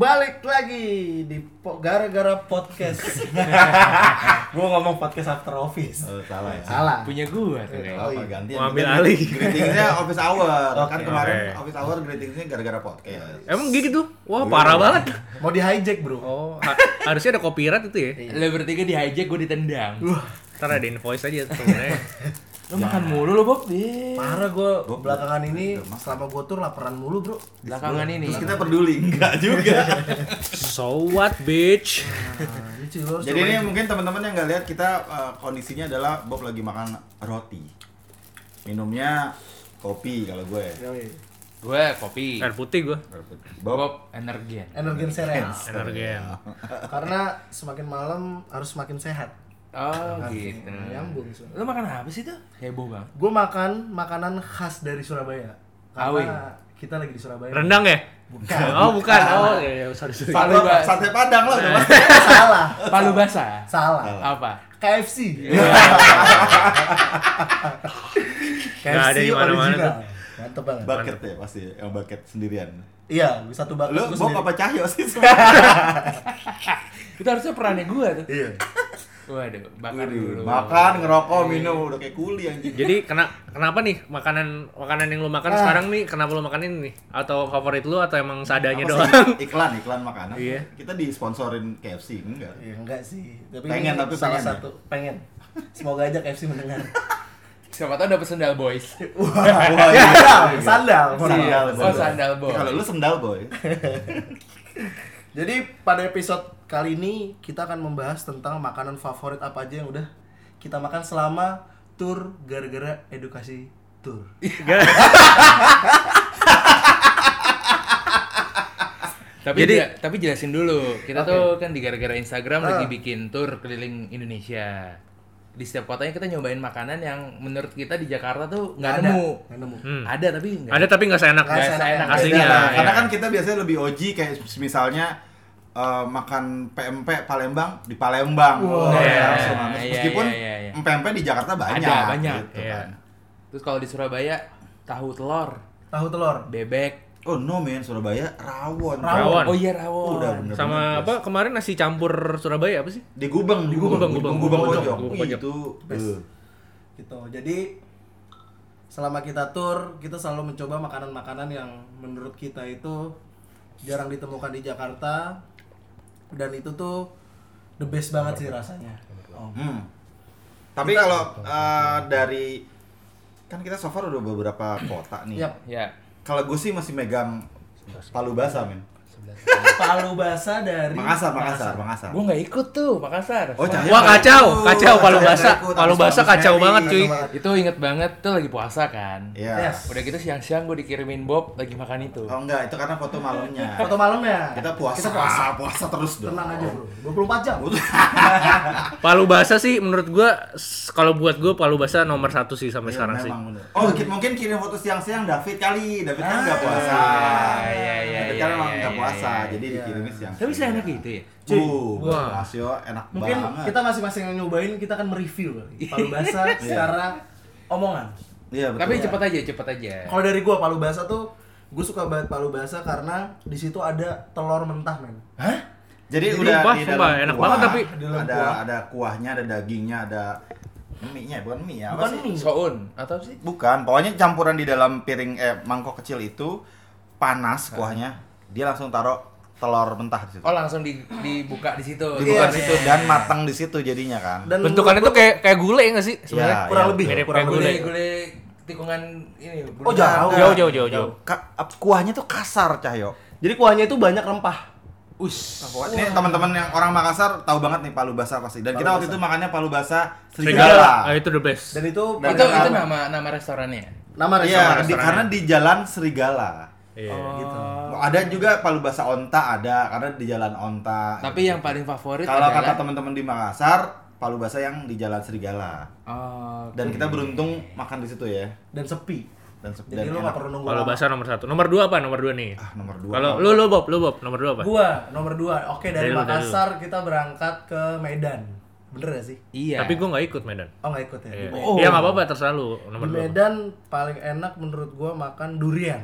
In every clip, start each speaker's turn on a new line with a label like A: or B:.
A: balik lagi di po- gara-gara podcast. gua ngomong podcast after office.
B: Oh, salah ya.
A: Salah.
C: Punya gua tuh kayaknya.
B: Apa ganti?
D: Mau ambil alih.
B: Greetingsnya office hour. Kan
A: Oke.
B: kemarin
D: Oke.
B: office hour greetingsnya gara-gara podcast.
D: Emang gitu? Wah, parah banget.
A: Mau di hijack, Bro.
D: Oh, ha- harusnya ada copyright itu ya.
C: Lo bertiga di hijack, gue ditendang.
D: Ntar ada invoice aja sebenarnya.
C: Lo makan mulu lo, Bob. Deh.
A: Parah gua
B: Gua-
A: belakangan ini selama gua tur laparan mulu, Bro.
C: Belakangan ini.
B: Terus kita peduli enggak juga.
D: So what, bitch?
A: Nah, lu
B: Jadi ini mungkin teman-teman yang nggak lihat kita eh, kondisinya adalah Bob lagi makan roti. Minumnya kopi kalau gue.
A: Yoi.
C: Gue kopi.
D: Air putih gua.
B: Bob
C: Bob energin.
A: Energen Sereal.
D: Energen.
A: Karena semakin malam harus semakin sehat.
C: Oh gitu.
A: Nyambung so.
C: Lo makan apa sih tuh? Heboh bang.
A: Gue makan makanan khas dari Surabaya.
C: Awi.
A: Karena kita lagi di Surabaya.
D: Rendang ya?
A: Bukan.
D: Oh, bukan. Oh, iya, iya, sorry, sorry.
C: Palu ba-
B: sate padang lah udah.
A: Salah.
C: Palu basah.
A: Salah.
C: Apa?
A: KFC.
D: Ada di mana-mana
A: original. Mantep banget.
B: Bucket ya pasti, yang bucket sendirian.
A: Iya, satu bucket
B: Lu
A: sendiri.
B: apa Cahyo sih?
C: Itu harusnya perannya gue tuh.
A: Iya.
C: Waduh, bakar
B: Waduh,
C: dulu.
B: Makan, ngerokok, minum udah kayak kuli anjing.
D: Jadi kena kenapa nih makanan makanan yang lu makan
A: Ah.
D: sekarang nih kenapa lu makan ini nih? Atau favorit lu atau emang seadanya
B: Apa
D: doang?
B: sih? Iklan, iklan makanan.
D: Iya.
B: Kita disponsorin KFC enggak?
A: Ya enggak sih. Tapi
B: Pengen, tapi
A: salah
B: pengen ya?
A: satu pengen. Semoga aja KFC mendengar.
C: Siapa tau dapet sendal boys.
B: Wah,
A: Ya, sandal, sandal.
B: Sandal,
C: Oh sandal boy.
B: Kalau lu sendal boy.
A: Jadi pada episode kali ini kita akan membahas tentang makanan favorit apa aja yang udah kita makan selama tur gara-gara edukasi tur.
C: Tapi
D: Jadi-
C: jela- tapi jelasin dulu. Kita
A: Oke.
C: tuh kan di gara-gara Instagram
A: Ah.
C: lagi bikin tour keliling Indonesia. Di setiap kotanya kita nyobain makanan yang menurut kita di Jakarta tuh nggak
A: ada.
C: nemu.
A: Nggak nemu.
D: Hmm.
C: Ada tapi nggak.
D: Ada tapi nggak seenak
A: Nggak seenak
D: aslinya.
B: Beda lah, karena
D: ya.
B: kan kita biasanya lebih OG kayak misalnya eh, makan PMP Palembang di Palembang.
A: Wow.
B: Oh,
D: Iya,
B: ya, langsung. Terus
C: iya,
B: Meskipun
C: iya, iya, iya.
B: PMP di Jakarta banyak.
C: Ada, banyak.
B: gitu
D: Iya.
B: kan.
C: Terus kalau di Surabaya tahu telur,
A: Tahu telur.
C: bebek.
B: Oh no men, Surabaya rawon.
D: Rawon.
C: Oh iya rawon.
B: Udah bener.
D: Sama apa kemarin nasi campur Surabaya apa sih?
B: Di Gubeng, di
D: Gubeng,
B: Gubeng,
D: Gubeng,
B: Gubeng. Itu eh,
A: gitu jadi selama kita tur kita selalu mencoba makanan-makanan yang menurut kita itu jarang ditemukan di Jakarta dan itu tuh the best banget sih rasanya oh.
B: Hmm. Tapi kalau eh, dari kan kita so far udah beberapa kota nih.
A: Yap.
C: Ya.
B: Kalau gue sih masih megang Palu Basah men.
A: Palu basah dari
B: Makassar, Makassar, Makassar.
C: Gua nggak ikut tuh Makassar.
B: Oh,
D: Wah, kacau, kacau Palu Basah. Palu Basah kacau
B: Mary.
D: banget, cuy.
C: itu inget banget tuh lagi puasa kan.
B: Iya.
A: Yes.
C: Udah gitu siang-siang gue dikirimin Bob lagi makan itu.
B: Oh enggak, itu karena foto malamnya.
A: foto malamnya
B: Kita puasa,
A: kita puasa
B: puasa terus dong.
A: tenang aja bro 24 jam
D: Palu Basah sih menurut gua kalau buat gua Palu Basah nomor satu sih sampai
B: Iya,
D: sekarang sih.
B: Oh, mungkin, mungkin kirim foto siang-siang David kali. David kan enggak puasa.
C: iya, iya,
B: David
C: iya,
B: kan emang
C: iya,
B: enggak
C: iya,
B: puasa,
C: iya.
B: jadi
A: Iya.
B: dikirimin siang.
C: Tapi seenak itu ya.
B: Uh,
D: Wah.
B: Masio enak
A: mungkin
B: banget.
A: kita masing-masing yang nyobain kita akan mereview. Palu basah secara omongan
B: Iya, betul.
C: Tapi cepet aja, cepet aja.
A: Kalau dari gua palu basah tuh gue suka banget palu basah karena di situ ada telur mentah men.
C: Hah?
B: Jadi,
D: Jadi
B: udah
D: sumpah,
B: di dalam
D: enak
B: kuah,
D: banget tapi-
B: ada
A: kuah.
B: ada kuahnya, ada dagingnya, ada mie-nya, bukan mie ya, apa
A: Bukan
B: sih?
A: mie.
C: Soun atau sih?
B: Bukan, pokoknya campuran di dalam piring eh mangkok kecil itu panas kuahnya. Dia langsung taruh telur mentah di situ.
C: Oh langsung di, dibuka di situ.
B: Dibuka
A: Iya,
B: di situ
A: iya.
B: dan matang di situ jadinya kan.
A: Dan
D: Bentukannya tuh kayak kayak gule nggak sih sebenarnya?
B: Iya,
A: kurang
B: iya,
A: lebih.
D: Mirip
A: kurang
D: kayak
A: lebih.
C: Gule gule tikungan ini. gulai
A: Oh, jauh.
D: Jauh jauh jauh jauh.
B: Ka- kuahnya tuh kasar, Cahyo.
A: Jadi kuahnya itu banyak rempah.
C: Us.
B: Ini teman-teman yang orang Makassar tahu banget nih palu basah pasti. Dan
A: Palu
B: kita waktu
A: basah.
B: itu makannya palu basah
D: Serigala. Ah, itu the best.
A: Dan itu
B: Dan
C: itu itu
B: nama.
C: nama nama restorannya.
A: nama
B: Iya,
A: restoran.
B: di,
D: restorannya.
B: karena di jalan serigala.
D: Iya.
A: gitu.
B: Ada juga palu basah onta ada karena di jalan onta.
C: Tapi yang paling favorit
B: kalau
C: adalah
B: kata teman-teman di Makassar, palu basah yang di jalan serigala.
C: Oh,
B: Dan kita beruntung makan di situ ya.
A: Dan sepi.
B: Dan, se-
A: Jadi
B: dan
A: lu
B: enak.
A: gak perlu nunggu
D: Palu. Basah nomor satu. Nomor dua apa? Nomor dua nih.
B: Ah, nomor dua.
D: Kalau lu lu Bob, lu Bob, nomor dua apa?
A: Gua nomor dua. Oke dari
D: Dari lu, dari
A: Makassar kita berangkat ke Medan. Bener gak sih?
C: Iya.
D: Tapi gua nggak ikut Medan.
A: Oh nggak ikut ya?
D: Iya,
C: Oh.
D: Iya nggak apa-apa terserah lu nomor
A: di
D: dua.
A: Medan paling enak menurut gua makan durian.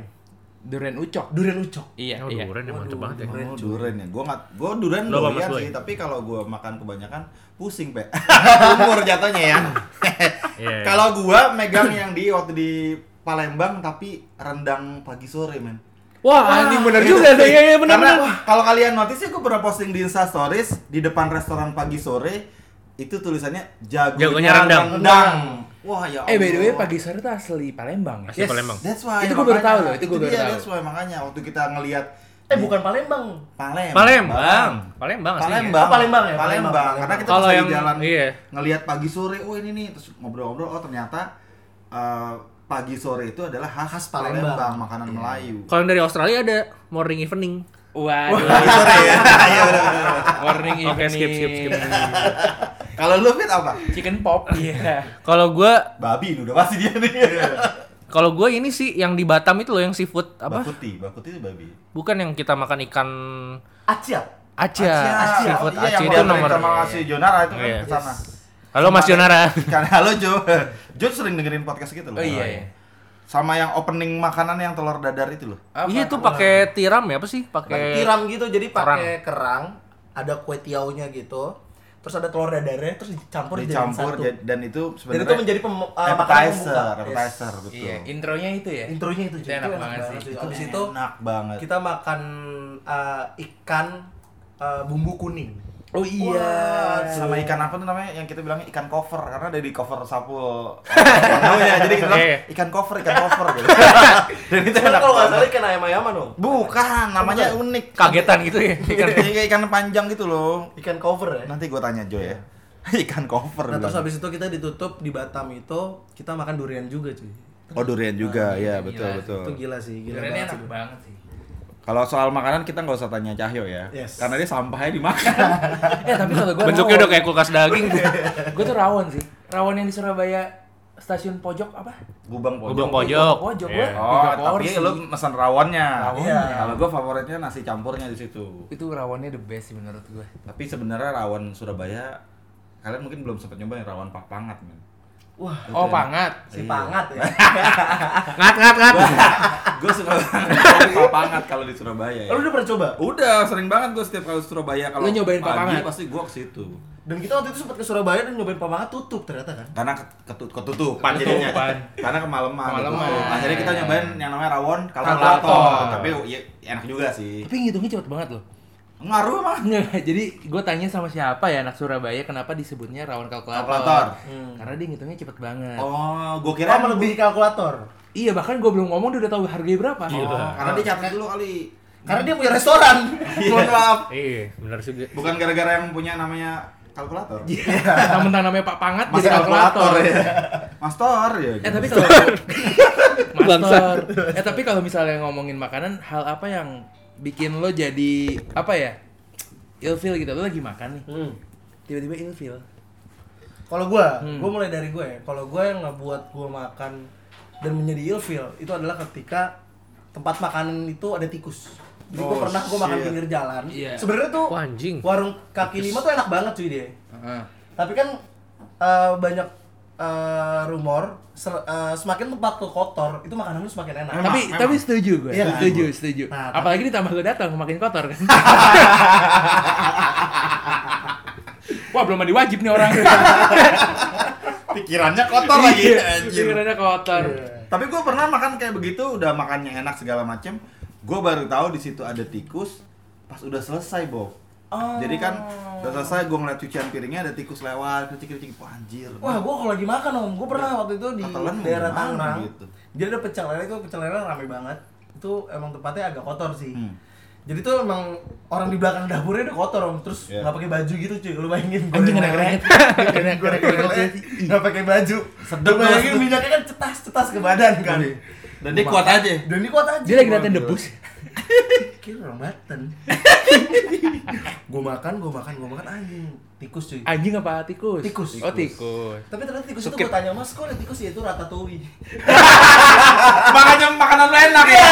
C: Durian ucok.
A: Durian ucok.
C: Iya,
D: Oh,
C: iya.
D: durian yang mantep banget ya.
A: Durian
B: Oh,
A: cuy.
B: durian ya. Gua nggak, gua durian
D: Lo
B: doyan sih, tapi kalau gua makan kebanyakan pusing, Pe. Umur jatuhnya ya.
D: Iya.
B: Kalau gua megang yang di waktu di Palembang tapi rendang pagi sore, men.
D: Wah, anjing bener
B: Itu
D: juga
B: sih.
D: Iya, iya bener
B: Karena
D: bener.
B: kalau kalian notice sih gua pernah posting di Insta Stories di depan restoran pagi sore itu tulisannya jagonya,
D: Jagonya rendang.
B: rendang. Wah, ya
C: Eh by the way
B: Allah.
C: pagi sore tuh asli Palembang.
D: Asli Palembang.
B: That's why.
C: Itu gua baru tahu loh, itu gua baru
B: dia,
C: tahu.
B: That's why makanya waktu kita ngelihat
A: Eh bukan Palembang.
B: Palembang.
D: Palembang. Palembang.
B: Palembang.
A: Oh, Palembang ya?
B: Palembang.
A: Palembang.
B: Karena kita
D: Kalau yang-
B: jalan
D: iya.
B: ngelihat pagi sore, oh ini nih terus ngobrol-ngobrol, oh ternyata eh, pagi sore itu adalah khas,
A: Khas
B: Palembang,
A: Palembang.
B: makanan Melayu.
D: Kalau dari Australia ada morning evening.
C: Waduh.
B: Sore ya. Iya benar-benar.
C: Warning
D: Oke,
C: evening.
D: skip, skip, skip.
B: Kalau lu fit apa?
C: Chicken pop. Iya.
D: Kalau gua
B: Babi ini udah pasti dia nih.
D: kalau gua ini sih yang di Batam itu loh yang seafood apa?
B: Bakuti, bakuti itu babi.
D: Bukan yang kita makan ikan
A: Acia.
D: acia,
B: Acia.
D: seafood
B: Oh, iya,
D: acia itu nomor.
B: sama si Jonara itu kan
D: Iya.
B: ke sana.
D: Halo Mas Jonara.
B: Kan halo Jo. Jo sering dengerin podcast gitu loh.
C: Oh iya iya.
B: Sama yang opening makanan yang telur dadar itu loh.
C: Apa?
D: Iya itu pakai tiram ya apa sih?
A: Pakai
D: Pakai
A: tiram gitu jadi pakai kerang, ada kue tiaunya gitu. Terus ada telur dadarnya terus dicampur
B: dicampur
A: satu.
B: jad- dan itu
A: Dan
B: sebenarnya
A: itu menjadi pem, uh,
B: appetizer, appetizer
A: Yes.
B: betul.
C: Iya, intronya itu ya.
A: Intronya itu
C: Itu enak
A: Itu
C: banget sih.
A: cuy. Abis itu
B: enak banget.
A: kita makan uh, ikan uh, bumbu kuning.
C: Oh
A: Wah,
B: sama ikan apa tuh namanya yang kita bilangnya ikan cover karena ada di cover sapu namanya jadi kita bilang
D: Iya.
B: ikan cover ikan cover gitu dan itu enak
A: kalau nggak salah ikan ayam-ayaman dong.
B: bukan namanya unik
D: kagetan gitu ya.
B: ikan ikan panjang gitu loh
A: Ikan cover ya.
B: nanti gue tanya Jo ya ikan cover
A: Nah terus habis itu kita ditutup di Batam itu kita makan durian juga cuy.
B: oh durian juga ya
C: gila.
B: betul betul
A: Itu gila sih, gila
C: Duriannya
A: banget
C: enak
A: sih.
C: banget sih.
B: Kalau soal makanan kita nggak usah tanya Cahyo ya
A: Yes.
B: karena dia sampahnya dimakan
C: Eh tapi kalau gue
D: Bentuknya udah kayak kulkas daging.
C: Gue tuh rawon sih. Rawon yang di Surabaya stasiun pojok apa?
B: gubang pojok
D: Gubang pojok.
C: Pojok gua
B: Oh, tapi
C: porsi.
B: lu pesan rawonnya.
A: Rawonnya.
B: Kalau gua favoritnya nasi campurnya di situ.
C: Itu rawonnya the best sih menurut gue.
B: Tapi sebenarnya rawon Surabaya kalian mungkin belum sempat nyobain rawon pak pangat, men.
A: Wah,
C: Oh pangat.
A: si
B: Iya.
A: pangat ya.
D: Ngat ngat ngat.
B: gue suka banget pak pangat kalau di Surabaya. Ya.
A: Lu udah pernah coba?
B: Udah sering banget gue setiap kali Surabaya kalau
C: Lu nyobain pak
B: pagi
C: pangat?
B: pasti gua ke situ.
A: Dan kita waktu itu sempat ke Surabaya dan nyobain pamangat tutup ternyata kan.
B: Karena ket- ketut ketutupan jadinya. Karena kemalaman.
C: Kemalaman.
B: gitu. Akhirnya kita nyobain yang namanya rawon
C: Kalkulator.
B: kalkulator. Tapi ya, enak juga sih.
C: Tapi ngitungnya cepet banget loh.
B: Ngaruh emang.
C: Nggak, jadi gue tanya sama siapa ya anak Surabaya kenapa disebutnya rawon kalkulator?
B: Kalkulator.
A: Hmm.
C: Karena dia ngitungnya cepet banget.
B: Oh, gua
A: Kira
B: kira
A: melebihi kalkulator.
C: Iya bahkan gue belum ngomong dia udah tahu harganya berapa.
B: Oh, karena dia catat dulu kali.
A: Karena dia punya restoran.
B: Mohon maaf.
D: Iya, benar juga.
B: Bukan gara-gara yang punya namanya kalkulator.
C: Mentang-mentang namanya Pak Pangat
B: Mas
C: jadi kalkulator.
B: kalkulator ya. Master ya.
C: Eh tapi kalau Master. Eh tapi kalau misalnya ngomongin makanan, hal apa yang bikin lo jadi apa ya? Ilfil gitu. Lo lagi makan nih.
A: Hmm.
C: Tiba-tiba ilfil.
A: Kalau gua,
C: Hmm.
A: gua mulai dari gue ya. Kalau gua yang ngebuat gua makan dan menjadi ilfil itu adalah ketika tempat makanan itu ada tikus. Jadi gua
B: Oh,
A: pernah gua makan pinggir jalan.
C: Iya.
A: Sebenarnya tuh warung kaki lima tuh enak banget cuy dia.
C: Heeh.
A: Tapi kan eh, banyak eh, rumor ser- eh, semakin tempat tuh kotor itu makanan lu semakin enak.
B: Memang,
C: tapi
B: memang.
C: tapi setuju gue.
A: Iya kan?
C: setuju, setuju.
A: Nah,
C: Apalagi ditambah lo datang makin kotor kan. Wah, belum mandi wajib nih orang.
B: Pikirannya kotor lagi.
C: Iya,
B: Anjir.
C: Pikirannya kotor.
B: Tapi gue pernah makan kayak begitu, udah makannya enak segala macem. Gue baru tahu di situ ada tikus pas udah selesai, Bob.
A: Oh.
B: Jadi kan udah selesai gue ngeliat cucian piringnya ada tikus lewat, kericik-kericik, wah anjir.
A: Wah, gua kalau lagi makan om, gua pernah waktu itu di
B: Ketelan
A: daerah Tangerang.
B: gitu.
A: Jadi ada pecel lele itu pecel lele rame banget. Itu emang tempatnya agak kotor sih.
B: Hmm.
A: Jadi tuh emang orang di belakang dapurnya udah kotor om, terus
B: Iya.
A: nggak pakai baju gitu cuy. Lu bayangin
C: Anjing
A: goreng
C: kena
A: lele,
C: keringet.
A: goreng lele, nggak pakai baju.
B: Sedep
A: Lu bayangin minyaknya kan cetas cetas ke badan kan.
B: Dan dia kuat aja.
A: Dan ini kuat aja.
C: Dia lagi
A: gila.
C: debus.
A: Kira orang Banten. gua makan, gua makan, gua makan anjing. Tikus cuy.
C: Anjing apa tikus?
A: Tikus.
C: Oh, tikus.
A: Tapi ternyata tikus
D: Skip.
A: itu gue tanya mas, kok ada tikus ya itu ratatouille
B: Makanya makanan lo enak ya.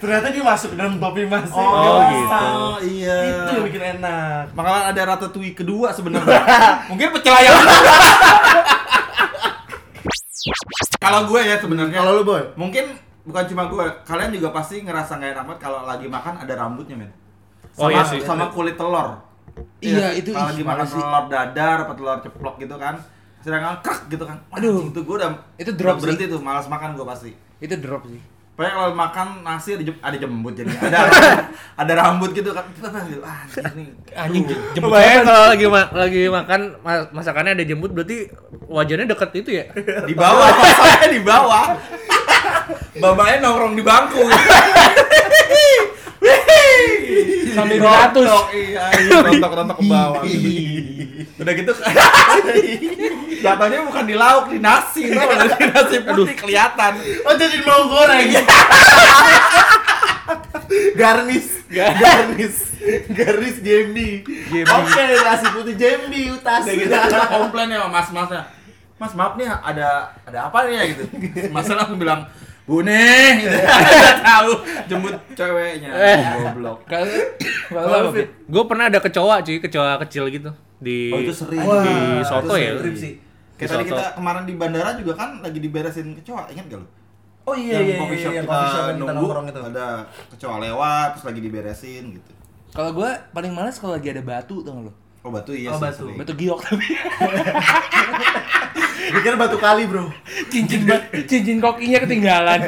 A: Ternyata dia masuk dalam topi mas
D: Oh, gitu.
B: iya.
A: Itu yang bikin enak
B: Makanan ada ratatouille kedua sebenarnya. Mungkin pecel ayam. kalau gue ya sebenarnya
A: Kalau lu, Boy?
B: mungkin bukan cuma gue, kalian juga pasti ngerasa nggak enak banget kalau lagi makan ada rambutnya men.
D: Oh,
B: Sama,
D: iya sih.
B: sama kulit telur.
C: Iya, itu
B: kalau lagi makan
C: sih.
B: telur dadar atau telur ceplok gitu kan. Sedangkan krek gitu kan.
C: Aduh.
B: itu gue udah
C: Itu drop
B: udah berhenti tuh, malas makan gue pasti.
C: Itu drop sih.
B: Pokoknya kalau makan nasi ada, jem- ada jembut jadi ada ada rambut gitu kan. Ah, ini.
C: Anjing jemput
D: Bayangin kalau lagi ma- lagi makan ma- masakannya ada jembut berarti wajannya deket itu ya.
B: di bawah masalahnya di bawah bapaknya nongkrong di bangku.
C: Sambil beratus.
B: Rontok, iya iya rontok rontok ke bawah. Udah gitu jatuhnya bukan di lauk di nasi tau di nasi putih kelihatan.
A: Oh jadi mau goreng. garnis, garnis, garnis Jambi. Oke, nasi putih Jambi utas.
B: udah gitu. Kita komplain ya sama mas masnya. Mas maaf nih ada ada apa nih ya gitu masnya langsung bilang Bune, gitu. Tahu jemput ceweknya,
D: Eh.
B: goblok.
C: Kalau?
D: Gue pernah ada kecoa cuy, kecoa kecil gitu di
B: Oh, itu sering.
D: di soto
A: itu
D: ya.
A: trip sih.
B: Kayak tadi
D: Soto.
B: kita kemarin di bandara juga kan lagi diberesin kecoa, ingat gak lu?
A: Oh iya iya
B: coffee
A: iya,
B: shop
A: iya,
B: kita,
A: coffee shop yang kita
B: nunggu,
A: nongkrong itu.
B: ada kecoa lewat, terus lagi diberesin gitu.
C: Kalau gue paling males kalau lagi ada batu tuh lo.
B: Oh batu iya
A: Oh,
B: sih.
A: batu.
B: sering.
C: Batu giok tapi
A: Dikira batu kali, Bro.
C: cincin ba- cincin kokinya ketinggalan.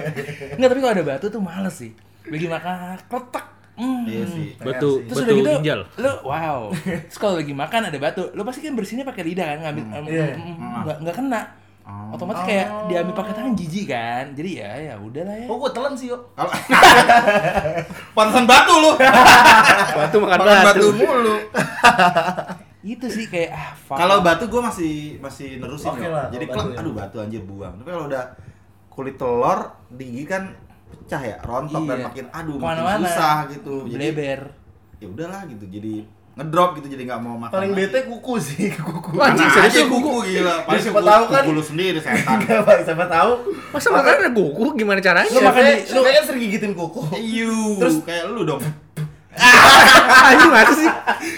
C: Enggak, tapi kalau ada batu tuh males sih. Lagi makan kletek. Hmm.
B: Iya sih.
D: Batu
C: Terus
D: batu
C: udah gitu,
D: ginjal.
C: lu wow. Terus kalau lagi makan ada batu, lu pasti kan bersihinnya pakai lidah kan, ngambil
A: Iya.
C: em, em, nggak nggak kena.
B: Oh.
C: Otomatis kayak diambil pakai tangan jijik kan. Jadi ya ya udahlah ya.
A: Oh, gua telan sih, yo.
B: Kalau pantesan batu lu.
D: Batu makan
B: Makan batu
D: batu.
B: mulu.
C: Itu sih kayak ah.
B: Kalau batu gua masih masih nerusin
A: Oke
B: ya.
A: lah,
B: Jadi
A: batu ya.
B: aduh batu anjir buang. Tapi kalau udah kulit telur gigi kan pecah ya, rontok dan
C: Iya.
B: makin aduh makin susah gitu. Jadi
C: bleber.
B: ya udahlah gitu. Jadi ngedrop gitu jadi nggak mau makan.
A: Paling bete kuku sih, kuku.
D: Anjing, serius
B: aja
D: lu
B: kuku gila. Paling
A: siapa
B: kuku-
A: tahu kan.
B: kuku lu sendiri setan.
A: Enggak, Pak, siapa tahu.
D: Masa makan ada kuku gimana caranya?
C: Lu makan di-
A: lu kan sering gigitin kuku.
B: Iyu,
A: Terus-
B: kayak lu dong.
D: Anjing masa sih?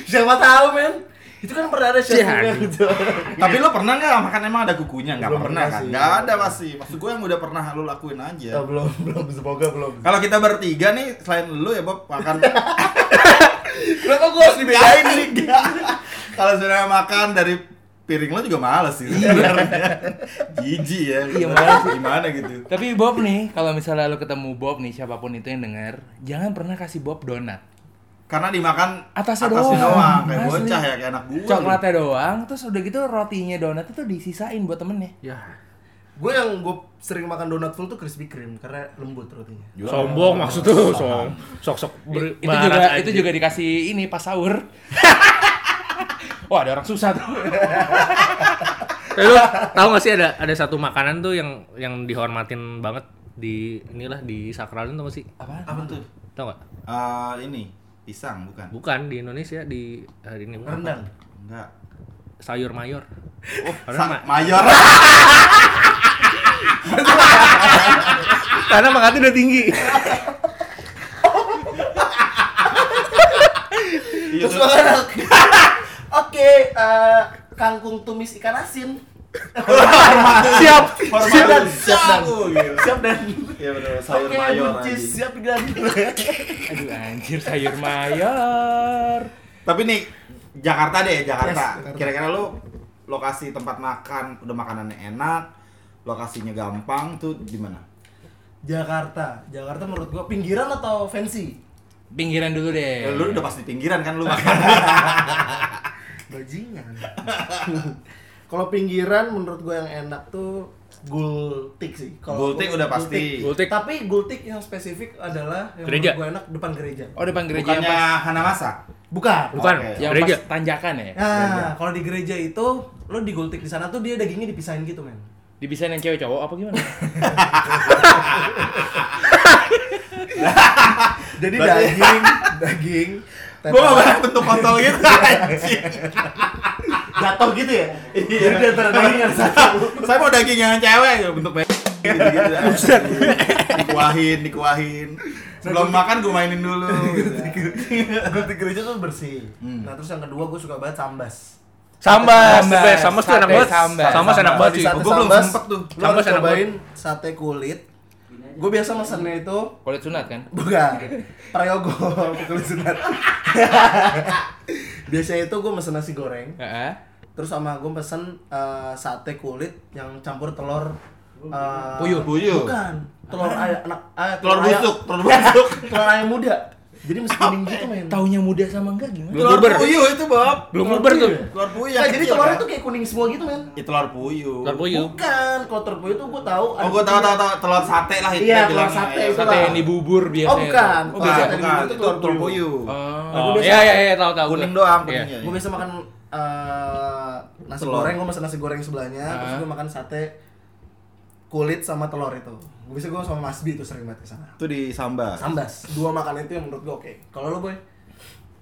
A: Siapa tahu, men. Itu kan pernah ada chef yang gitu.
B: Tapi lu pernah nggak makan emang ada kukunya? Nggak
A: Belum
B: pernah
A: pernah
B: kan?
A: sih.
B: Nggak ada pasti. Maksud gue yang udah pernah lu lakuin aja.
A: Oh, belum, belum, semoga belum.
B: Kalau kita bertiga nih, selain lu ya Bob, makan
A: Kenapa gua harus dibedain nih?
B: Kalau sebenarnya makan dari piring lo juga males sih sebenarnya. Jijik ya.
C: Iya, males sih.
B: Gimana gitu.
C: Tapi Bob nih, kalau misalnya lu ketemu Bob nih, siapa pun itu yang denger, jangan pernah kasih Bob donat.
B: Karena dimakan
C: Atasnya doang.
B: kayak
C: Asli.
B: bocah ya, kayak anak gua.
C: Coklatnya doang, terus udah gitu rotinya donat itu disisain buat temennya.
D: Ya.
A: Gue yang gue sering makan donat full tuh Krispy Kreme karena lembut rotinya.
B: Juga.
D: Sombong maksud tuh, som. Sok-sok ber-
C: itu juga
D: aja.
C: itu juga dikasih ini pas sahur. Wah, ada orang susah tuh.
D: Eh, lu tahu gak sih ada ada satu makanan tuh yang yang dihormatin banget di inilah di sakralin tuh gak sih?
C: Apa?
B: Apa tuh?
D: Tahu gak?
B: Eh, ini pisang bukan?
D: Bukan di Indonesia di hari ini.
A: Rendang.
B: Enggak.
D: Sayur mayor. Oh,
B: Sa- mayor.
D: karena makanya udah tinggi.
B: Iya,
A: Terus makan Oke, eh, kangkung tumis ikan asin.
D: Siap.
A: Siap dan siap dan siap dan.
B: Iya benar, sayur
A: Oke,
B: mayor.
A: buncis siap dan.
C: Aduh anjir sayur mayor.
B: Tapi nih Jakarta deh,
A: Yes,
B: Jakarta.
A: Jakarta.
B: Kira-kira lu lokasi tempat makan udah makanannya enak, lokasinya gampang tuh di mana?
A: Jakarta, Jakarta menurut gua pinggiran atau fancy?
C: Pinggiran dulu deh.
B: Ya, lu udah pasti pinggiran kan lu makan.
A: Bajingan. Kalau pinggiran menurut gua yang enak tuh gultik sih. Kalau
B: Gultik
A: gua-
B: udah pasti.
D: Gultik.
A: Tapi gultik yang spesifik adalah yang
D: Gereja.
A: menurut gua enak depan gereja.
C: Oh depan gereja
B: Bukannya Hanamasa?
A: Bukan.
D: Bukan,
B: Oke.
C: yang
D: gereja.
C: pas tanjakan ya.
A: Nah, kalau di gereja itu lo di gultik di sana tuh dia dagingnya dipisahin gitu, men.
C: Dibisain yang cewek cowok apa gimana?
A: Jadi daging, daging,
B: Gua gak banyak bentuk kontol gitu
A: jatuh gitu ya. Jadi di antara daging ada satu.
B: Saya mau daging yang cewek gitu, bentuk gitu, gitu. Dikuahin, dikuahin. Sebelum makan gue mainin dulu. gitu.
A: Gereja tuh bersih.
B: Hmm.
A: Nah, terus yang kedua gue suka banget sambas.
D: Sambas,
C: Sambas.
D: Sambas tuh enak banget.
C: sambas.
D: Sambas enak banget sih.
A: sate
B: Gua belum sempet tuh.
D: Sambas enak
A: cobain sate kulit. Gue biasa mesennya itu
C: Kulit sunat kan?
A: bukan prayogo kulit sunat. Biasanya itu gue mesen nasi goreng.
C: Heeh.
A: Terus sama gue pesen eh, sate kulit yang campur telur eh,
C: Puyuh.
B: Puyuh.
A: Bukan. Telur ayam anak ah,
B: Telur
A: ayam-
B: busuk, telur busuk.
A: telur ayam muda. Jadi mesti kuning gitu men.
C: Taunya muda sama enggak gimana?
D: Belum
B: Telur puyuh itu, Bob.
D: Belum uber tuh.
B: Telur puyuh
A: Nah, jadi telurnya tuh kayak kuning semua gitu men.
B: Ya, telur puyuh.
D: Telur puyuh.
A: Bukan, kalau telur puyuh tuh gue tahu.
B: Oh, gua tahu tahu tahu telur sate lah itu
A: Iya, telur sate
B: Iya.
A: itu
C: Sate yang di bubur biasanya.
A: Oh, bukan.
C: Oh,
B: Bukan,
C: beda.
A: Bukan. Itu
B: Itu
A: telur
B: telur
A: puyuh.
C: Oh.
D: Oh, iya iya iya tahu tahu.
B: Kuning
D: gua.
B: doang
D: Iya.
B: kuningnya.
A: gue biasa makan eh, nasi
B: Telur.
A: goreng gue makan nasi goreng sebelahnya terus
C: Ah.
A: gue makan sate kulit sama telur itu gue bisa gue sama Mas Bi tuh sering banget ke sana
B: Itu di Sambas.
A: sambas dua makanan itu yang menurut gue oke kalau lo boy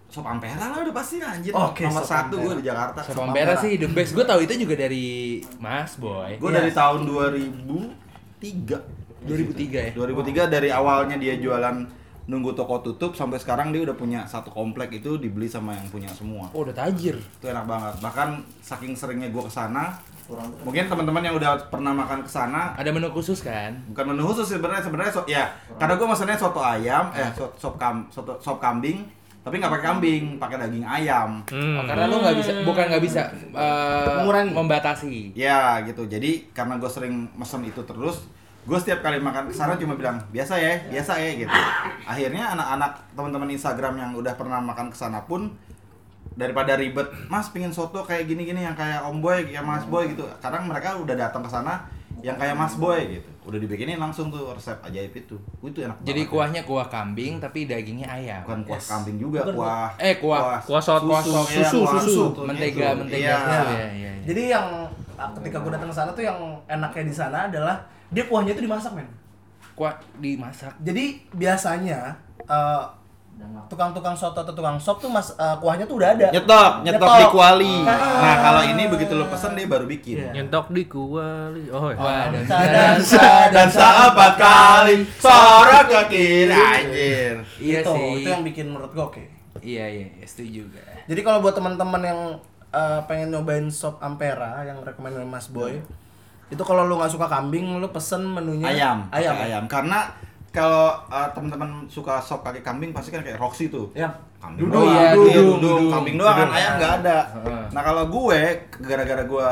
B: Sop Ampera lah udah pasti anjir.
A: Oke,
B: Nomor
A: sop
B: satu gue di Jakarta.
C: Sop Ampera sih the best. Gue tahu itu juga dari Mas Boy.
B: Gue
A: Iya.
B: dari tahun 2003.
C: 2003 ya.
B: 2003 dari awalnya dia jualan nunggu toko tutup sampai sekarang dia udah punya satu komplek itu dibeli sama yang punya semua.
C: Oh, udah tajir.
B: Itu enak banget. Bahkan saking seringnya gue ke sana, mungkin teman-teman yang udah pernah makan ke sana
C: Ada menu khusus kan?
B: bukan menu khusus sebenarnya sebenarnya so, ya karena gue maksudnya soto ayam eh sop, sop kam soto sop kambing tapi nggak pakai kambing pakai daging ayam
C: Oh,
D: Hmm.
C: karena lu nggak bisa, bukan nggak bisa eh,
A: Mengurangi.
C: membatasi.
B: ya gitu jadi karena gue sering mesen itu terus gue setiap kali makan ke sana cuma bilang biasa ya biasa ya gitu akhirnya anak-anak teman-teman Instagram yang udah pernah makan ke sana pun daripada ribet mas pingin soto kayak gini-gini yang kayak om boy kayak mas boy gitu kadang mereka udah datang ke sana yang kayak mas boy gitu udah dibikinin langsung tuh resep ajaib itu itu enak
C: Jadi
B: banget.
C: kuahnya kuah kambing tapi dagingnya ayam.
B: bukan kuah
A: Yes.
B: kambing juga
A: Bukan
B: kuah
C: Eh, kuah-
D: kuah kuah
B: susu,
D: sot,
B: iya,
D: susu,
B: kuah
D: susu.
B: tuh,
C: Mentega,
B: gitu.
C: mentega
B: Iya.
C: gitu ya. Iya, iya.
A: jadi yang ah, ketika gue datang ke sana tuh yang enaknya di sana adalah dia kuahnya itu dimasak men
C: Kuah dimasak.
A: jadi biasanya eh, tukang-tukang soto atau tukang sop tuh mas eh, kuahnya tuh udah ada.
B: Nyetok nyetok di kuali.
A: Ah.
B: nah kalau ini begitu lo pesen dia baru bikin.
A: Iya.
D: Nyentok di kuali. Oh, iya.
C: Wah, dan
A: dansa
B: dan sahabat kali. sorot ke kiri anjir.
C: Iya
A: itu,
C: sih.
A: itu yang bikin menurut gue oke.
C: Iya, iya, iya, setuju juga.
A: Jadi kalau buat teman-teman yang eh, pengen nyobain sop Ampera yang rekomend oleh Mas Boy, itu kalau lu nggak suka kambing, lu pesen menunya
B: ayam.
A: Ayam.
B: ayam. Karena kalau uh, teman-teman suka sop kaki kambing pasti kan kayak Roxy tuh
A: Ya.
B: kambing
C: Dudung,
B: doang,
C: iya,
B: dudung,
C: dudung,
B: dudung,
C: dudung.
B: kambing doang kan
C: Dudung.
B: ayam nggak ada. Nah kalau gue gara-gara gue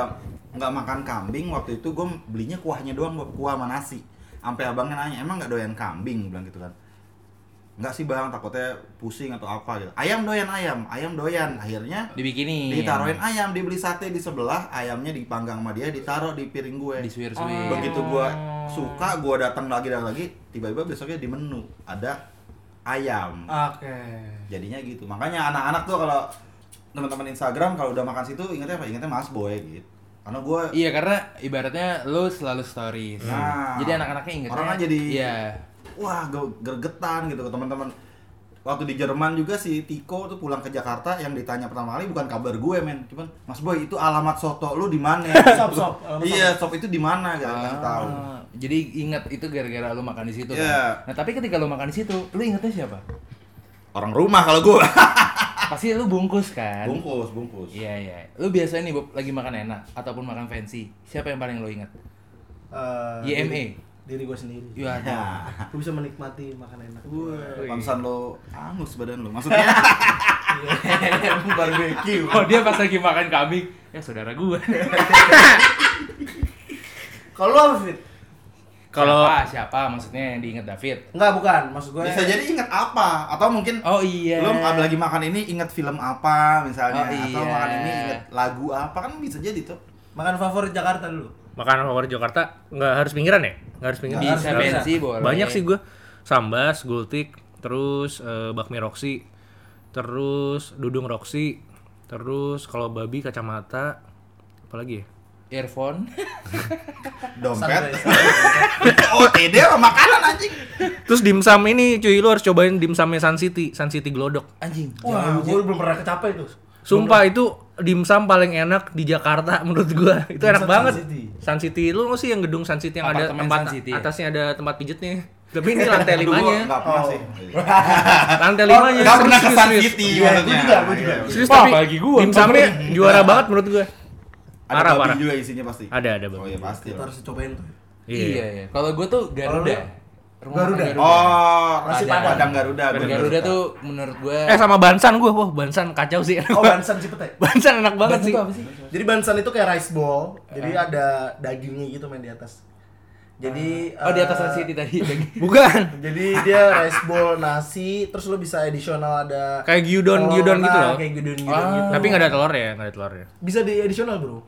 B: nggak makan kambing waktu itu gue belinya kuahnya doang kuah sama nasi. Sampai abangnya nanya emang nggak doyan kambing bilang gitu kan. Nggak sih bang takutnya pusing atau apa gitu. Ayam doyan ayam, ayam doyan. Akhirnya
C: Dibikinin.
B: ditaruhin ayam dibeli sate di sebelah ayamnya dipanggang sama dia ditaruh di piring gue
C: Disuir-suir.
B: begitu gua suka gua datang lagi dan lagi tiba-tiba besoknya di menu ada ayam
A: Oke.
B: jadinya gitu makanya anak-anak tuh kalau teman-teman Instagram kalau udah makan situ ingetnya apa ingetnya Mas Boy gitu karena gua
C: Iya karena ibaratnya lu selalu stories.
B: Nah.
C: Jadi anak-anaknya ingetnya.
B: Orang kan jadi-
C: Iya.
B: Wah ge- gergetan gitu ke teman-teman waktu di Jerman juga si Tiko tuh pulang ke Jakarta yang ditanya pertama kali bukan kabar gue men cuman Mas Boy itu alamat soto lu di mana
A: Sop, sop,
B: iya sop itu di mana gitu kasih tahu
C: Ah, Jadi ingat itu gara-gara lu makan di situ
B: Iya.
C: kan. Nah, tapi ketika lu makan di situ, lu ingetnya siapa?
B: orang rumah kalau gua
C: Pasti lu bungkus kan?
B: bungkus bungkus
C: Iya, iya. Lu biasanya nih Bob, lagi makan enak ataupun makan fancy. Siapa yang paling lu ingat?
A: Eh,
C: YME.
A: Diri, gue sendiri.
C: Iya.
B: ya
A: Gue bisa menikmati makan enak.
B: pantesan lo angus badan lo maksudnya
A: Barbecue.
C: Oh, dia pas lagi makan kambing, ya saudara gua.
A: Kalau apa Fit?
D: Kalau
C: siapa, siapa maksudnya yang diingat David?
A: Enggak, bukan. Maksud gue
B: bisa jadi inget apa atau mungkin
C: Oh iya.
B: lo lagi makan ini inget film apa misalnya
C: Oh,
B: atau
C: iya.
B: makan ini inget lagu apa kan bisa jadi tuh
A: makan favorit Jakarta dulu.
D: Makanan favorit Jakarta nggak harus pinggiran ya? Nggak harus pinggiran.
C: Bisa
A: nggak
C: fancy boleh.
D: Banyak sih gue. Sambas, gultik, terus eh, bakmi Roxy, terus dudung Roxy, terus kalau babi kacamata, apalagi ya?
C: Earphone.
B: dompet oh sama makanan anjing
D: Terus dimsum ini cuy lu harus cobain dimsumnya Sun City, Sun City Glodok.
C: Anjing.
A: Wah, gue belum pernah kecapai tuh.
D: Sumpah itu dimsum paling enak di Jakarta menurut gua. Itu enak banget.
A: Sun City.
D: Sun City lu nggak sih yang gedung Sun City yang ada tempat
C: Sun City ya?
D: atasnya ada tempat pijetnya. Tapi ini lantai limanya.
B: Nggak pernah
A: Oh.
B: sih.
D: Lantai limanya.
B: Nggak pernah ke Sun. City
A: Iya, gua juga, gua juga.
B: Iya,
D: Serius tapi
C: apalagi gua.
D: dimsumnya juara banget menurut gue.
B: Ada
D: Parah,
B: babi
D: parah.
B: juga isinya pasti.
D: Ada, ada
B: Oh iya pasti.
A: Kita harus cobain tuh.
C: Iya, iya. Kalau gue tuh Garuda. Rumah
A: Garuda?
C: makan
B: Oh,
C: Nasi
B: nasi
C: Padang.
B: padang Garuda.
C: Garuda
B: suka.
C: tuh menurut gue
D: Eh sama Bansan gue, wah Bansan kacau sih.
A: Oh, bansan Cipete.
D: Bansan enak banget sih.
C: itu apa sih?
A: Jadi bansan itu kayak rice bowl. Jadi ada dagingnya gitu main di atas. Jadi
C: Oh, di atas
A: eh,
C: nasi tadi.
D: Bukan.
A: Jadi dia rice bowl nasi, terus lu bisa additional ada
D: Kayak gyudon, gyudon gitu loh.
A: Kayak gyudon gyudon
C: Ah.
A: gitu.
D: Tapi nggak ada telur ya, nggak ada telur ya.
A: bisa di additional, Bro.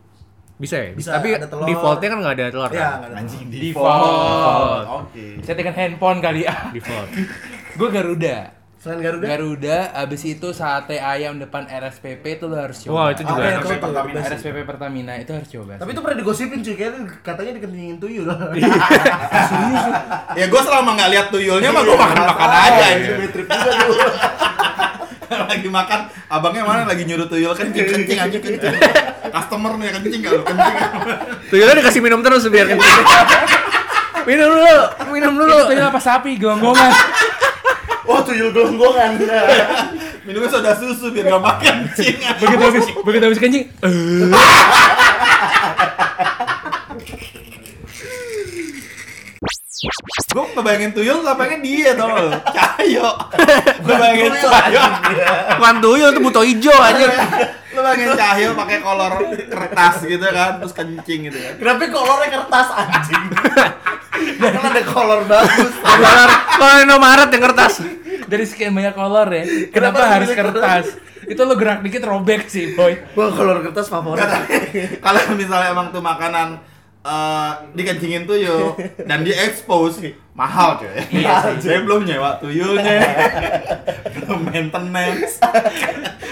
D: Bisa ya?
A: Bisa,
D: Tapi
A: ada telur.
D: defaultnya kan nggak ada telur
A: Ya,
D: kan?
A: enggak ada.
B: Anjing
C: Default.
B: default. Oke.
C: Settingan handphone kali ah.
D: Default.
C: Gue Garuda.
A: Selain Garuda?
C: Garuda, abis itu sate ayam depan RSPP itu lo harus coba.
D: Wah, itu juga
A: Ah,
D: sih.
A: tuh,
B: Pertamina.
C: RSPP Pertamina itu harus coba.
A: Tapi itu pernah digosipin cuy, kayaknya katanya dikencingin tuyul.
B: Ya gue selama nggak lihat tuyulnya mah gue makan makan aja. anjing.
A: Bad trip juga tuh.
B: lagi makan, abangnya mana lagi nyuruh tuyul kencing kencing aja kencing. Customer nih kencing nggak lu kencing.
D: Tuyulnya dikasih minum terus biar kencing. minum dulu, minum dulu.
C: itu tuyul apa sapi, gelonggongan.
A: Oh, tuyul gelonggongan.
B: Minumnya soda susu biar nggak makan kencing.
C: begitu habis begitu habis kencing.
B: Gue ngebayangin tuyul nggak pengen dia tau lo. Cahyo. Gue bayangin Cahyo.
D: Bukan tuyul itu buto hijau aja.
B: Lo bayangin Cahyo pakai kolor kertas gitu kan, terus kencing gitu kan.
A: Kenapa kolornya kertas anjing? Kan ada kolor bagus.
D: Kolor, kolor Indomaret yang kertas.
C: Dari sekian banyak kolor ya.
A: Kenapa
C: Kenapa harus kertas? Itu lo gerak dikit robek sih, boy.
A: Wah, kolor kertas favorit.
B: Kalau misalnya emang tuh makanan eh dikencingin tuyul dan di expose mahal coy.
C: Iya
B: Saya belum nyewa tuyulnya. belum maintenance.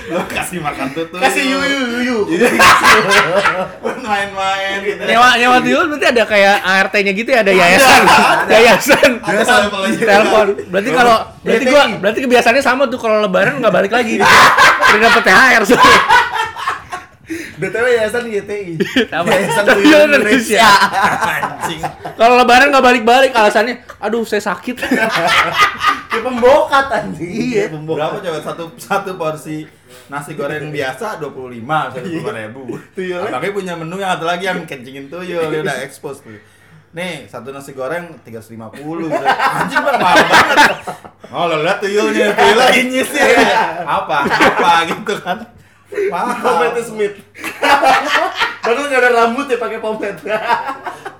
B: Lo kasih makan tuh tuyul.
A: Kasih yuyu yuyu.
B: main-main gitu.
D: Nyewa nyewa tuyul berarti ada kayak ART-nya gitu ya, ada yayasan. Yayasan.
B: Ada aja.
D: Telepon. Berarti kalau berarti gua berarti kebiasaannya sama tuh kalau lebaran nggak balik lagi. Udah dapet THR soalnya.
A: BTW yayasan YTI.
D: Apa?
A: Yayasan
D: Tuyul
A: Tuyul
D: Indonesia.
A: Indonesia.
B: Anjing.
D: Kalau lebaran nggak balik-balik alasannya, aduh saya sakit.
A: Kayak pembokat anjing. Iya,
B: Berapa coba satu satu porsi nasi goreng biasa 25 misalnya lima ribu.
A: Tuyulnya?
B: Abangnya punya menu yang ada lagi yang kencingin tuyul, dia udah expose tuh. Nih, satu nasi goreng 350 gitu. Anjing bang, mahal banget. Oh, lo lihat tuyulnya, tuyul lagi nyisir. Apa? Apa gitu kan. Mahal.
A: Pomade Smith. Padahal nggak ada rambut ya pakai pomade.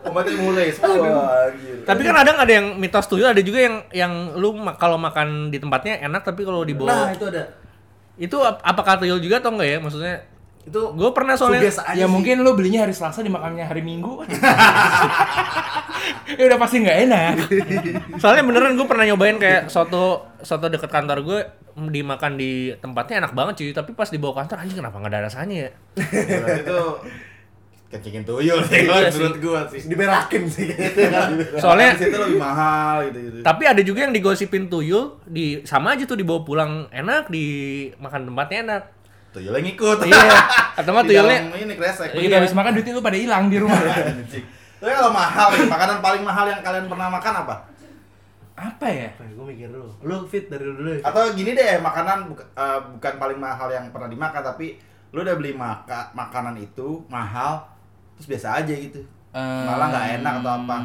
B: Obatnya mulai.
A: Wah.
D: Tapi kan kadang ada yang mitos tuyul, ada juga yang yang lu ma- kalau makan di tempatnya enak tapi kalau
A: Nah,
D: dibawa
A: itu ada.
D: itu ap- apakah tuyul juga atau enggak ya? Maksudnya
A: Itu
D: gue pernah soalnya
A: aja
C: Ya
A: sih.
C: mungkin lo belinya hari Selasa dimakannya hari Minggu. ya udah pasti nggak enak.
D: soalnya beneran gue pernah nyobain kayak soto soto deket kantor gue dimakan di tempatnya enak banget cuy tapi pas dibawa kantor anjing kenapa nggak ada rasanya ya
B: itu kencingin tuyul sih kalau
D: Iya sih.
B: menurut gua sih.
A: diberakin sih kayaknya.
D: soalnya
B: Di situ lebih mahal gitu gitu.
D: tapi ada juga yang digosipin tuyul di sama aja tuh dibawa pulang enak di makan tempatnya enak
B: Tuyulnya ngikut.
D: iya atau
B: Di
D: tuyulnya
B: ini kresek.
C: Begitu habis makan duitnya lu pada hilang di rumah.
B: Tapi kalau mahal, makanan paling mahal yang kalian pernah makan apa?
C: Apa ya?
A: gue mikir dulu. Lu fit dari dulu ya.
B: Atau gini deh, makanan buka- eh, bukan paling mahal yang pernah dimakan, tapi lu udah beli maka makanan itu mahal, terus biasa aja gitu. Malah nggak enak atau apa?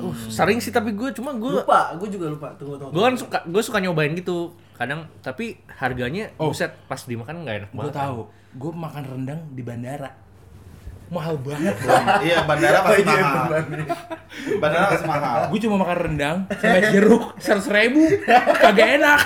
D: uh, sering sih tapi gue cuma gue
A: Lupa, gue juga lupa. Tunggu, tunggu.
D: gue kan suka gue suka nyobain gitu kadang tapi harganya
C: Oh.
D: buset pas dimakan nggak enak
C: Gue
D: banget
C: tahu. Gue makan rendang di bandara. Mahal banget.
B: iya, bandara pasti
A: Oh, iya,
B: mahal.
A: bener.
B: Bandara pasti mahal.
C: gue cuma makan rendang sama jeruk seratus ribu. Kagak enak.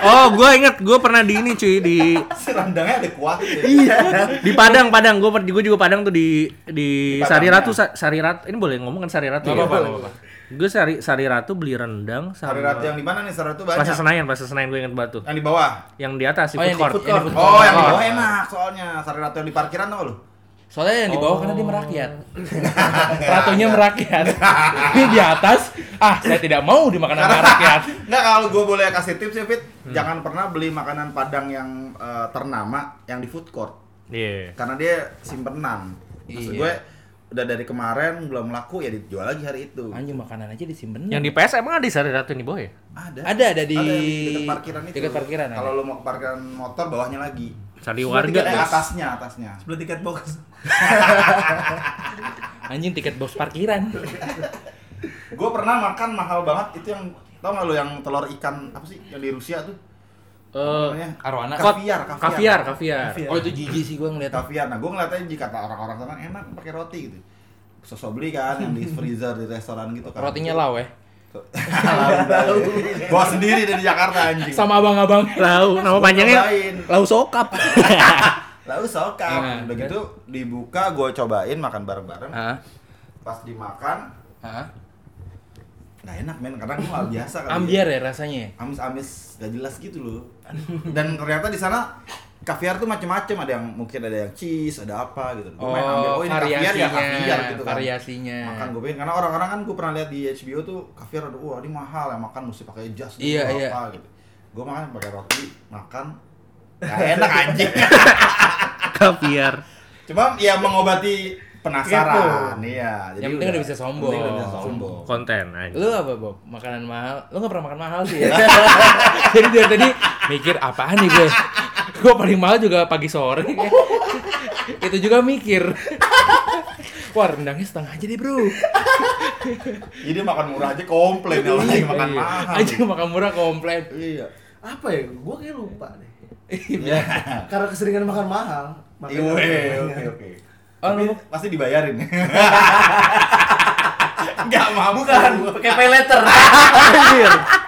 D: oh gue inget gue pernah di ini cuy di
B: Si rendangnya ada kuah.
C: Iya.
D: di Padang Padang gue gue juga Padang tuh di di
B: Di
D: Sari
B: Padangnya.
D: Ratu Sa- Sari Ratu ini boleh ngomong kan Sari Ratu
C: Gak
D: ya?
C: apa-apa.
D: Gue Sari Sari Ratu beli rendang sama
B: Sari ratu yang di mana nih? Sari ratu banyak.
D: Plaza Senayan Plaza Senayan gue inget banget tuh
B: Yang di bawah.
D: yang di atas di
C: Oh,
D: food
C: yang di
D: court
C: food court.
B: Oh, yang di
C: Oh.
B: bawah enak soalnya. Sari ratu yang di parkiran tau lu?
C: Soalnya yang di bawah karena dia merakyat. Ratunya merakyat. Ini di atas, ah saya tidak mau dimakan sama rakyat.
B: Enggak kalau gue boleh kasih tips ya Fit, jangan pernah beli makanan Padang yang eh, ternama yang di food court
D: iya
B: karena dia simpenan. Maksud
C: Iya.
B: gue udah dari kemarin belum laku ya dijual lagi hari itu.
C: Anjing makanan aja disimpen.
D: Yang di PS emang ada di Sari Ratu ini boy?
B: Ada.
C: Ada, ada di-
B: yang dekat parkiran itu.
C: dekat parkiran
B: Kalau
C: ada.
B: lu mau ke parkiran motor bawahnya lagi.
D: Sari
A: Semua
D: warga.
B: Eh, atasnya, atasnya.
A: Sebelah tiket box.
C: Anjing tiket bos parkiran.
B: Gue pernah makan mahal banget itu yang tau gak lu yang telur ikan apa sih yang di Rusia tuh?
D: Eh,
B: namanya?
C: Arwana.
B: Kaviar,
D: kaviar,
B: kaviar.
C: Oh itu jijik sih gua ngeliat.
B: Kaviar. Nah, gue ngeliatnya jika kata orang-orang sana enak pakai roti gitu. Sosok beli kan yang di freezer di restoran gitu kan.
C: Rotinya lau ya.
B: Bawa sendiri dari Jakarta anjing.
C: Sama abang-abang.
D: Lau, nama panjangnya. Lau Sokap.
B: Lalu sokap.
C: Nah,
B: Udah gitu dibuka gue cobain makan bareng-bareng.
C: Hah?
B: Pas dimakan
C: Hah?
B: nggak enak men karena gue nggak biasa kali.
C: Ambiar ya rasanya.
B: Amis-amis gak jelas gitu loh. Dan ternyata di sana kaviar tuh macem-macem ada yang mungkin ada yang cheese ada apa gitu. Gua main ambil,
C: Oh,
B: ini kaviar
C: variasinya,
B: ya kaviar gitu kan.
C: variasinya.
B: Makan gue pengen karena orang-orang kan gue pernah lihat di HBO tuh kaviar aduh wah ini mahal ya makan mesti pakai jas gitu,
C: Iya, iya.
B: apa gitu. Gue makan pakai roti makan Gak enak anjing.
D: kaviar.
B: Cuma ya mengobati penasaran. Iya.
C: Yang penting udah bisa sombong.
B: penting udah bisa sombong.
D: Konten aja.
C: Lu apa Bob? Makanan mahal? Lu gak pernah makan mahal sih ya? Jadi dari tadi mikir apaan nih gue? Gue paling mahal juga pagi sore. Itu juga mikir. Wah rendangnya setengah aja deh bro.
B: Jadi makan murah aja komplain ya lagi makan
C: Iya.
B: mahal.
C: Aja makan murah komplain.
B: Iya.
A: Apa ya? Gua kayak lupa deh.
B: Iya.
A: Karena keseringan makan mahal.
B: Iya, oke, oke.
C: Oh,
B: Tapi
C: lu-
B: pasti dibayarin. Enggak mau.
A: Bukan, pakai pay letter.